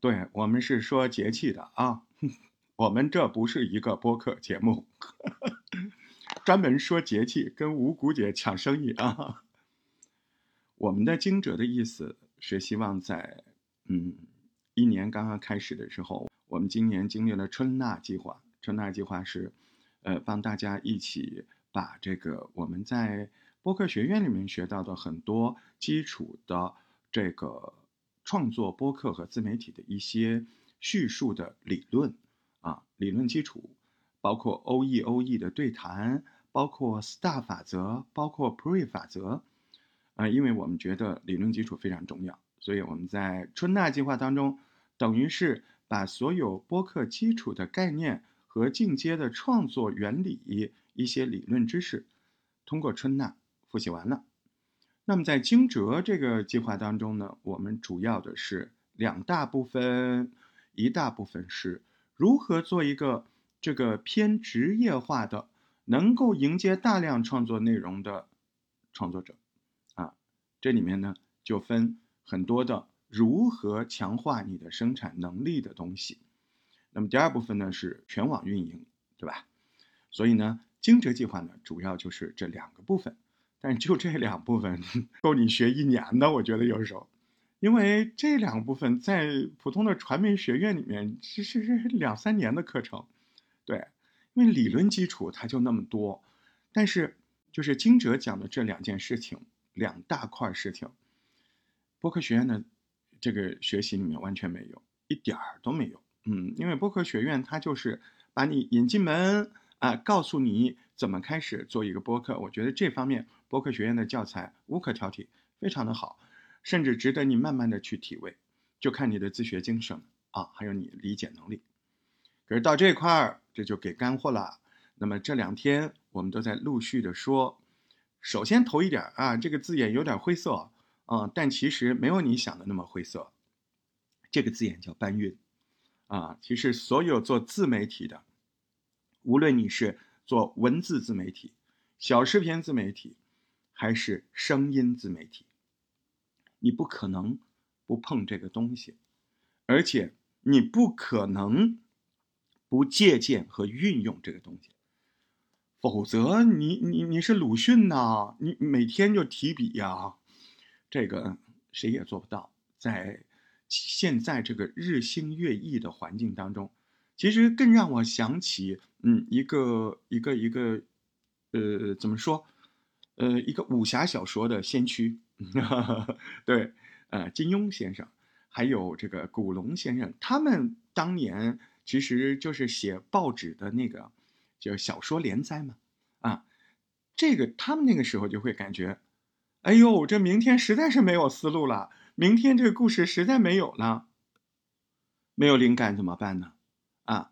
对我们是说节气的啊，我们这不是一个播客节目，专门说节气，跟五谷姐抢生意啊。我们的惊蛰的意思是希望在嗯一年刚刚开始的时候，我们今年经历了春纳计划，春纳计划是呃帮大家一起把这个我们在播客学院里面学到的很多基础的这个。创作播客和自媒体的一些叙述的理论啊，理论基础，包括 O E O E 的对谈，包括 STAR 法则，包括 Pre 法则，啊，因为我们觉得理论基础非常重要，所以我们在春纳计划当中，等于是把所有播客基础的概念和进阶的创作原理一些理论知识，通过春纳复习完了。那么在惊蛰这个计划当中呢，我们主要的是两大部分，一大部分是如何做一个这个偏职业化的，能够迎接大量创作内容的创作者，啊，这里面呢就分很多的如何强化你的生产能力的东西。那么第二部分呢是全网运营，对吧？所以呢，惊蛰计划呢主要就是这两个部分。但就这两部分够你学一年的，我觉得有时候，因为这两部分在普通的传媒学院里面其实是两三年的课程，对，因为理论基础它就那么多，但是就是金哲讲的这两件事情，两大块事情，播客学院的这个学习里面完全没有一点儿都没有，嗯，因为播客学院它就是把你引进门啊，告诉你怎么开始做一个播客，我觉得这方面。播客学院的教材无可挑剔，非常的好，甚至值得你慢慢的去体味，就看你的自学精神啊，还有你理解能力。可是到这块儿，这就给干货了。那么这两天我们都在陆续的说，首先头一点啊，这个字眼有点灰色啊，但其实没有你想的那么灰色。这个字眼叫搬运啊，其实所有做自媒体的，无论你是做文字自媒体、小视频自媒体。还是声音自媒体，你不可能不碰这个东西，而且你不可能不借鉴和运用这个东西，否则你你你是鲁迅呐，你每天就提笔呀，这个谁也做不到。在现在这个日新月异的环境当中，其实更让我想起，嗯，一个一个一个，呃，怎么说？呃，一个武侠小说的先驱，对，呃，金庸先生，还有这个古龙先生，他们当年其实就是写报纸的那个，就小说连载嘛，啊，这个他们那个时候就会感觉，哎呦，这明天实在是没有思路了，明天这个故事实在没有了，没有灵感怎么办呢？啊，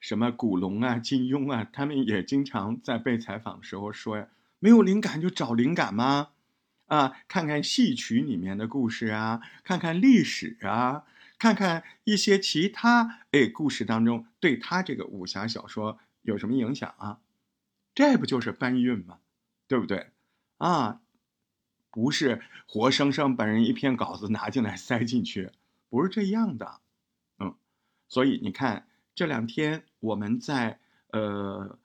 什么古龙啊、金庸啊，他们也经常在被采访的时候说呀。没有灵感就找灵感吗？啊，看看戏曲里面的故事啊，看看历史啊，看看一些其他哎故事当中对他这个武侠小说有什么影响啊？这不就是搬运吗？对不对？啊，不是活生生把人一篇稿子拿进来塞进去，不是这样的。嗯，所以你看这两天我们在呃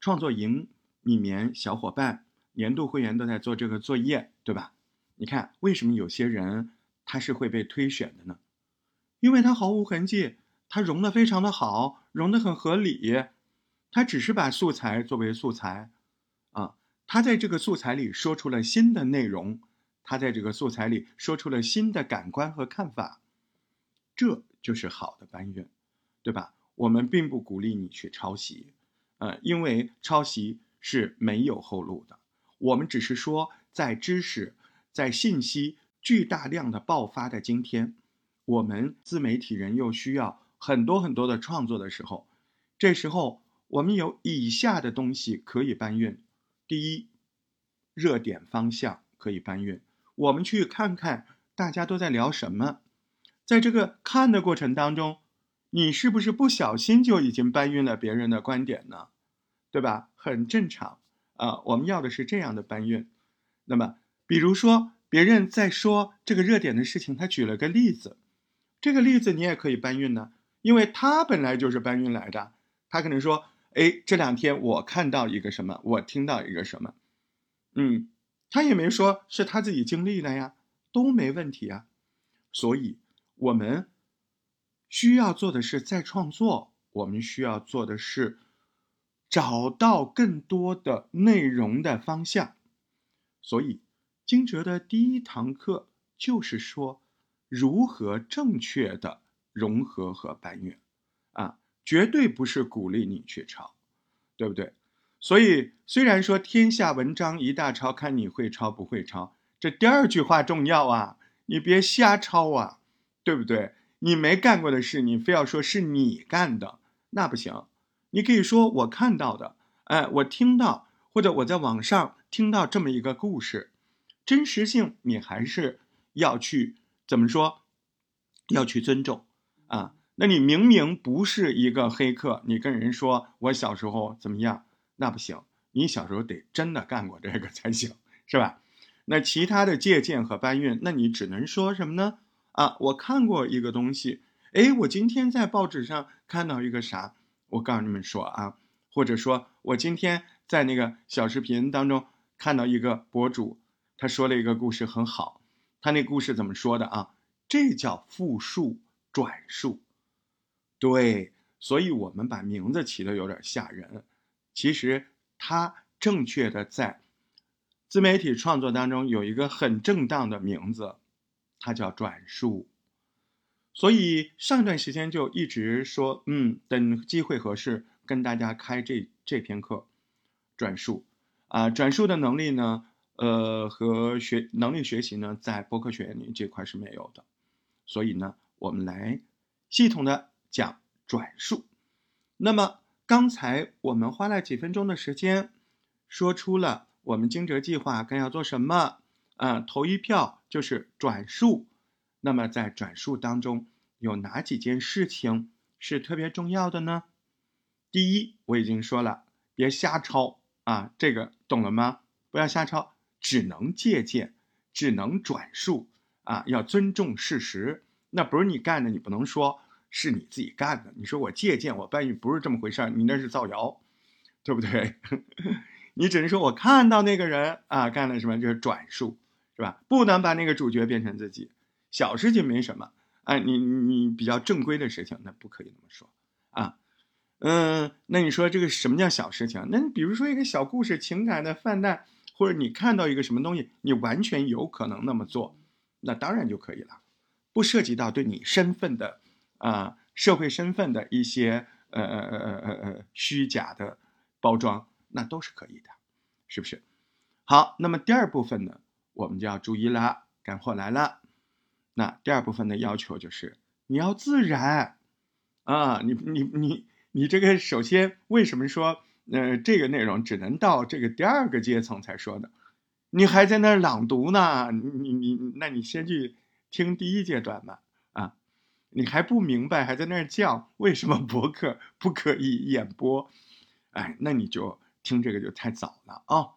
创作营。里面小伙伴年度会员都在做这个作业，对吧？你看，为什么有些人他是会被推选的呢？因为他毫无痕迹，他融的非常的好，融的很合理。他只是把素材作为素材，啊，他在这个素材里说出了新的内容，他在这个素材里说出了新的感官和看法，这就是好的搬运，对吧？我们并不鼓励你去抄袭，呃，因为抄袭。是没有后路的。我们只是说，在知识、在信息巨大量的爆发的今天，我们自媒体人又需要很多很多的创作的时候，这时候我们有以下的东西可以搬运：第一，热点方向可以搬运。我们去看看大家都在聊什么，在这个看的过程当中，你是不是不小心就已经搬运了别人的观点呢？对吧？很正常啊。我们要的是这样的搬运。那么，比如说别人在说这个热点的事情，他举了个例子，这个例子你也可以搬运呢，因为他本来就是搬运来的。他可能说：“哎，这两天我看到一个什么，我听到一个什么。”嗯，他也没说是他自己经历的呀，都没问题啊。所以，我们需要做的是再创作，我们需要做的是找到更多的内容的方向。所以，金哲的第一堂课就是说。如何正确的融合和搬运，啊，绝对不是鼓励你去抄，对不对？所以虽然说天下文章一大抄，看你会抄不会抄，这第二句话重要啊，你别瞎抄啊，对不对？你没干过的事，你非要说是你干的，那不行。你可以说我看到的，哎，我听到，或者我在网上听到这么一个故事，真实性你还是要去。怎么说？要去尊重啊？那你明明不是一个黑客，你跟人说我小时候怎么样，那不行。你小时候得真的干过这个才行，是吧？那其他的借鉴和搬运，那你只能说什么呢？啊，我看过一个东西，哎，我今天在报纸上看到一个啥？我告诉你们说啊，或者说我今天在那个小视频当中看到一个博主，他说了一个故事，很好。他那故事怎么说的啊？这叫复述转述，对，所以我们把名字起的有点吓人。其实它正确的在自媒体创作当中有一个很正当的名字，它叫转述。所以上段时间就一直说，嗯，等机会合适跟大家开这这篇课，转述啊，转述的能力呢？呃，和学能力学习呢，在播客学院里这块是没有的，所以呢，我们来系统的讲转述。那么刚才我们花了几分钟的时间，说出了我们惊蛰计划该要做什么啊？投一票就是转述。那么在转述当中有哪几件事情是特别重要的呢？第一，我已经说了，别瞎抄啊，这个懂了吗？不要瞎抄。只能借鉴，只能转述啊！要尊重事实，那不是你干的，你不能说是你自己干的。你说我借鉴，我搬运不是这么回事儿，你那是造谣，对不对？你只能说我看到那个人啊干了什么，就是转述，是吧？不能把那个主角变成自己。小事情没什么，哎，你你比较正规的事情，那不可以那么说啊。嗯，那你说这个什么叫小事情？那你比如说一个小故事，情感的泛滥。或者你看到一个什么东西，你完全有可能那么做，那当然就可以了，不涉及到对你身份的啊社会身份的一些呃呃呃呃呃呃虚假的包装，那都是可以的，是不是？好，那么第二部分呢，我们就要注意了，干货来了。那第二部分的要求就是你要自然啊，你你你你这个首先为什么说？呃，这个内容只能到这个第二个阶层才说的，你还在那儿朗读呢，你你，那你先去听第一阶段吧，啊，你还不明白，还在那儿叫为什么博客不可以演播，哎，那你就听这个就太早了啊。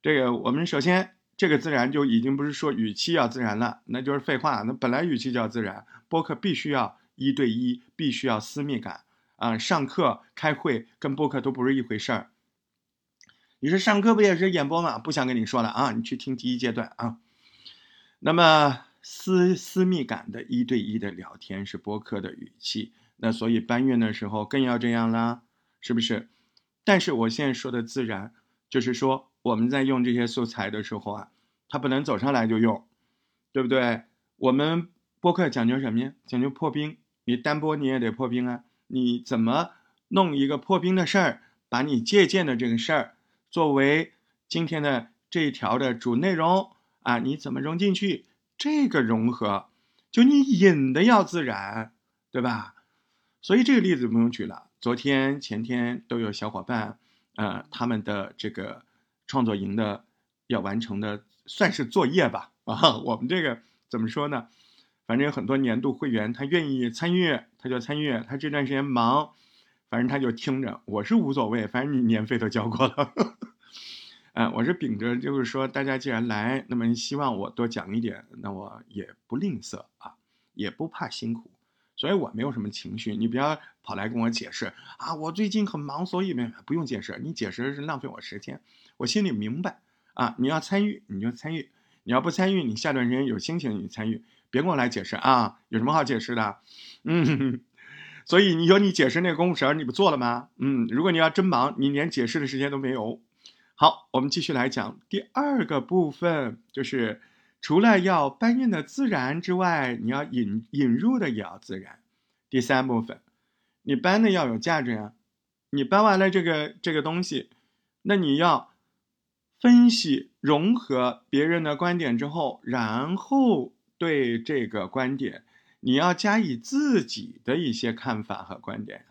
这个我们首先这个自然就已经不是说语气要自然了，那就是废话，那本来语气就要自然，播客必须要一对一，必须要私密感。啊，上课、开会跟播客都不是一回事儿。你说上课不也是演播吗？不想跟你说了啊，你去听第一阶段啊。那么私私密感的一对一的聊天是播客的语气，那所以搬运的时候更要这样啦，是不是？但是我现在说的自然，就是说我们在用这些素材的时候啊，它不能走上来就用，对不对？我们播客讲究什么呀？讲究破冰，你单播你也得破冰啊。你怎么弄一个破冰的事儿，把你借鉴的这个事儿作为今天的这一条的主内容啊？你怎么融进去？这个融合，就你引的要自然，对吧？所以这个例子不用举了。昨天、前天都有小伙伴，呃，他们的这个创作营的要完成的算是作业吧。啊，我们这个怎么说呢？反正有很多年度会员，他愿意参与，他就参与。他这段时间忙，反正他就听着。我是无所谓，反正你年费都交过了。啊，我是秉着就是说，大家既然来，那么希望我多讲一点，那我也不吝啬啊。也不怕辛苦，所以我没有什么情绪。你不要跑来跟我解释啊，我最近很忙，所以没不用解释。你解释是浪费我时间，我心里明白啊。你要参与你就参与，你要不参与，你下段时间有心情你参与，别跟我来解释啊，有什么好解释的？嗯，所以你说你解释那个功夫绳你不做了吗？嗯，如果你要真忙，你连解释的时间都没有。好，我们继续来讲第二个部分，就是除了要搬运的自然之外，你要引引入的也要自然。第三部分，你搬的要有价值呀。你搬完了这个这个东西，那你要分析融合别人的观点之后，然后对这个观点，你要加以自己的一些看法和观点，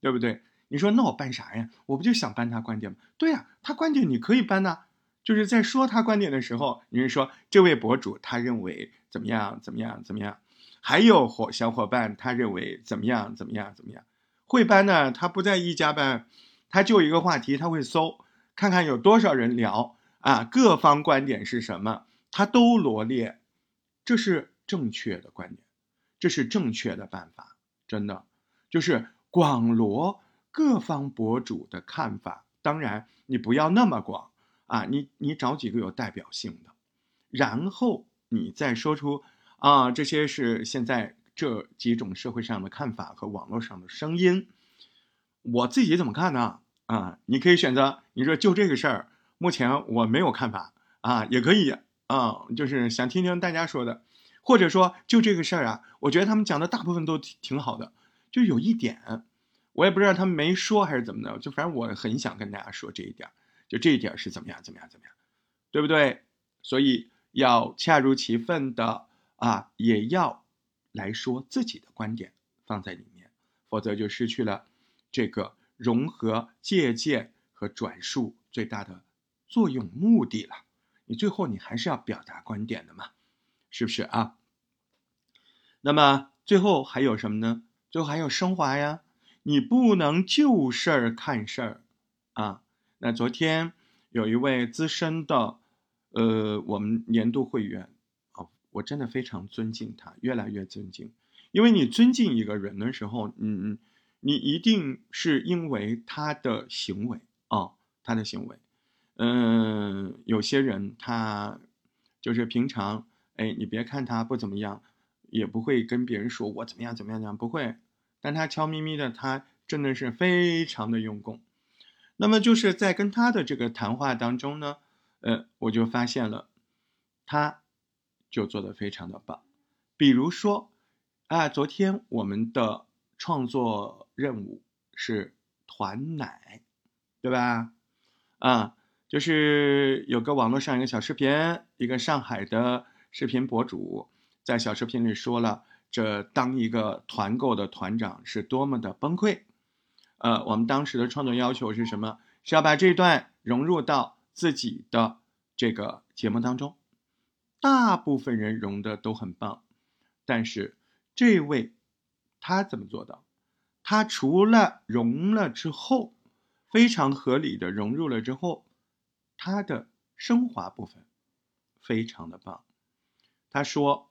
对不对？你说那我搬啥呀？我不就想搬他观点吗？对呀，他观点你可以搬呐。就是在说他观点的时候，你是说这位博主他认为怎么样怎么样怎么样，还有伙小伙伴他认为怎么样怎么样怎么样。会搬呢，他不在一家班，他就一个话题，他会搜看看有多少人聊啊，各方观点是什么，他都罗列，这是正确的观点，这是正确的办法，真的就是广罗。各方博主的看法，当然你不要那么广啊，你你找几个有代表性的，然后你再说出啊，这些是现在这几种社会上的看法和网络上的声音，我自己怎么看呢？啊，你可以选择，你说就这个事儿，目前我没有看法啊，也可以啊，就是想听听大家说的，或者说就这个事儿啊，我觉得他们讲的大部分都挺挺好的，就有一点。我也不知道他们没说还是怎么的，就反正我很想跟大家说这一点，就这一点是怎么样怎么样怎么样，对不对？所以要恰如其分的啊，也要来说自己的观点放在里面，否则就失去了这个融合、借鉴和转述最大的作用目的了。你最后你还是要表达观点的嘛，是不是啊？那么最后还有什么呢？最后还有升华呀。你不能就事儿看事儿，啊，那昨天有一位资深的，呃，我们年度会员，哦，我真的非常尊敬他，越来越尊敬，因为你尊敬一个人的时候，嗯，你一定是因为他的行为啊，他的行为，嗯，有些人他就是平常，哎，你别看他不怎么样，也不会跟别人说我怎么样怎么样怎样，不会。但他悄咪咪的，他真的是非常的用功。那么就是在跟他的这个谈话当中呢，呃，我就发现了，他就做的非常的棒。比如说，啊，昨天我们的创作任务是团奶，对吧？啊，就是有个网络上一个小视频，一个上海的视频博主在小视频里说了。这当一个团购的团长是多么的崩溃，呃，我们当时的创作要求是什么？是要把这段融入到自己的这个节目当中。大部分人融的都很棒，但是这位他怎么做到？他除了融了之后，非常合理的融入了之后，他的升华部分非常的棒。他说。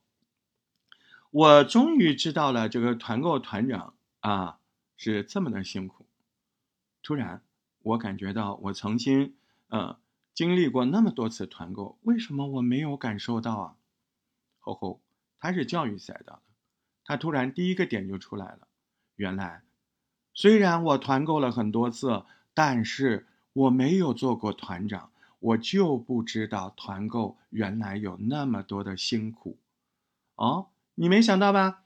我终于知道了，这个团购团长啊是这么的辛苦。突然，我感觉到我曾经呃经历过那么多次团购，为什么我没有感受到啊？吼吼，他是教育赛道的，他突然第一个点就出来了。原来，虽然我团购了很多次，但是我没有做过团长，我就不知道团购原来有那么多的辛苦，哦。你没想到吧？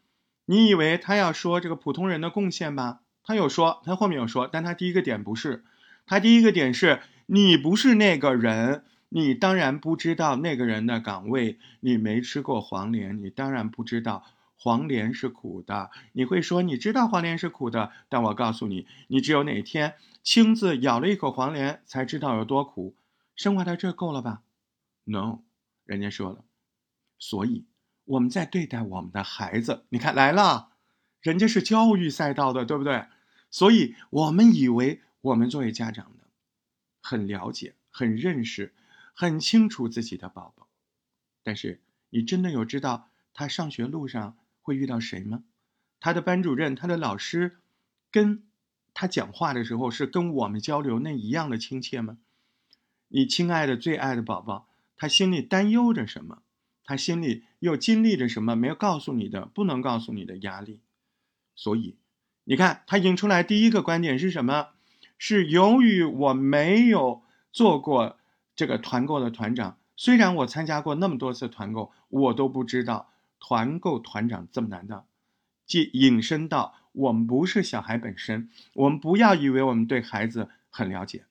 你以为他要说这个普通人的贡献吗？他有说，他后面有说，但他第一个点不是，他第一个点是你不是那个人，你当然不知道那个人的岗位，你没吃过黄连，你当然不知道黄连是苦的。你会说你知道黄连是苦的，但我告诉你，你只有哪天亲自咬了一口黄连，才知道有多苦。升华到这够了吧？No，人家说了，所以。我们在对待我们的孩子，你看来了，人家是教育赛道的，对不对？所以我们以为我们作为家长的，很了解、很认识、很清楚自己的宝宝，但是你真的有知道他上学路上会遇到谁吗？他的班主任、他的老师，跟他讲话的时候是跟我们交流那一样的亲切吗？你亲爱的、最爱的宝宝，他心里担忧着什么？他心里又经历着什么没有告诉你的、不能告诉你的压力？所以，你看他引出来第一个观点是什么？是由于我没有做过这个团购的团长，虽然我参加过那么多次团购，我都不知道团购团长这么难的。即引申到我们不是小孩本身，我们不要以为我们对孩子很了解。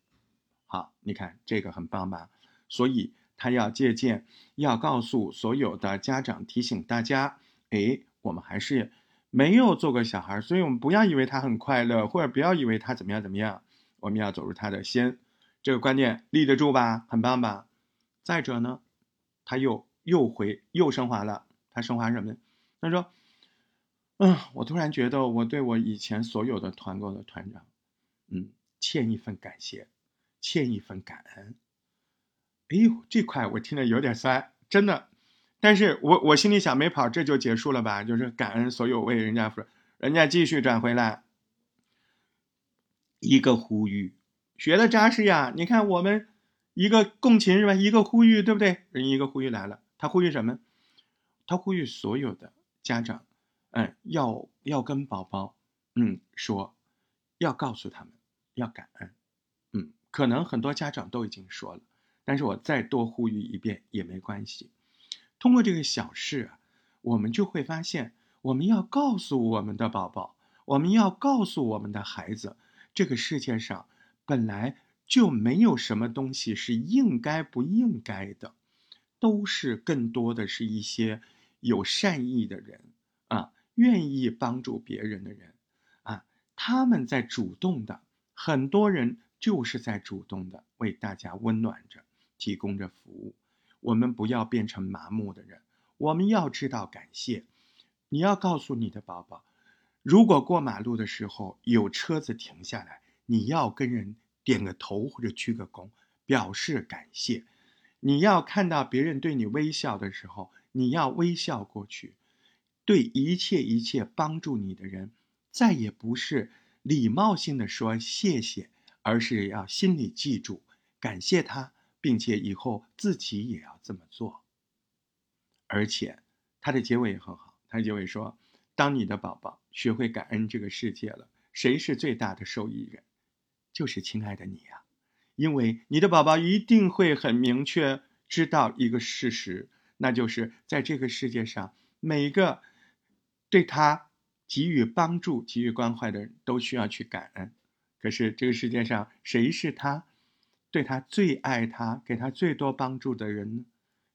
好，你看这个很棒吧？所以他要借鉴，要告诉所有的家长，提醒大家：哎，我们还是没有做过小孩，所以我们不要以为他很快乐，或者不要以为他怎么样怎么样。我们要走入他的心，这个观念立得住吧？很棒吧？再者呢，他又又回又升华了。他升华什么？他说：“嗯，我突然觉得我对我以前所有的团购的团长，嗯，欠一份感谢，欠一份感恩。哎呦，这块我听着有点酸，真的。但是我我心里想，没跑这就结束了吧？就是感恩所有为人家服，人家继续转回来。”一个呼吁，学的扎实呀！你看我们一个共情是吧？一个呼吁，对不对？人一个呼吁来了，他呼吁什么？他呼吁所有的家长，嗯，要要跟宝宝，嗯，说，要告诉他们要感恩，嗯，可能很多家长都已经说了，但是我再多呼吁一遍也没关系。通过这个小事啊，我们就会发现，我们要告诉我们的宝宝，我们要告诉我们的孩子。这个世界上本来就没有什么东西是应该不应该的，都是更多的是一些有善意的人啊，愿意帮助别人的人啊，他们在主动的，很多人就是在主动的为大家温暖着，提供着服务。我们不要变成麻木的人，我们要知道感谢。你要告诉你的宝宝。如果过马路的时候有车子停下来，你要跟人点个头或者鞠个躬，表示感谢。你要看到别人对你微笑的时候，你要微笑过去。对一切一切帮助你的人，再也不是礼貌性的说谢谢，而是要心里记住感谢他，并且以后自己也要这么做。而且他的结尾也很好，他的结尾说。当你的宝宝学会感恩这个世界了，谁是最大的受益人？就是亲爱的你呀，因为你的宝宝一定会很明确知道一个事实，那就是在这个世界上，每一个对他给予帮助、给予关怀的人都需要去感恩。可是这个世界上，谁是他对他最爱他、给他最多帮助的人呢？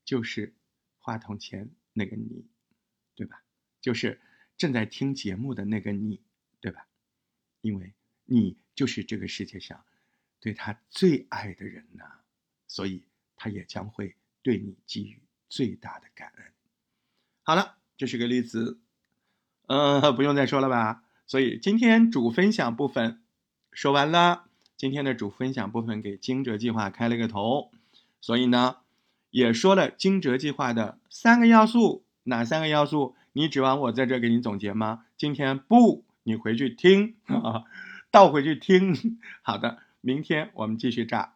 就是话筒前那个你，对吧？就是。正在听节目的那个你，对吧？因为你就是这个世界上对他最爱的人呐，所以他也将会对你给予最大的感恩。好了，这是个例子，嗯，不用再说了吧？所以今天主分享部分说完了，今天的主分享部分给惊蛰计划开了个头，所以呢，也说了惊蛰计划的三个要素，哪三个要素？你指望我在这给你总结吗？今天不，你回去听，倒回去听。好的，明天我们继续炸。